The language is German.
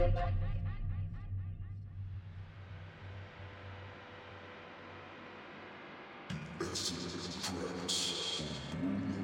Acid Tracks on Blue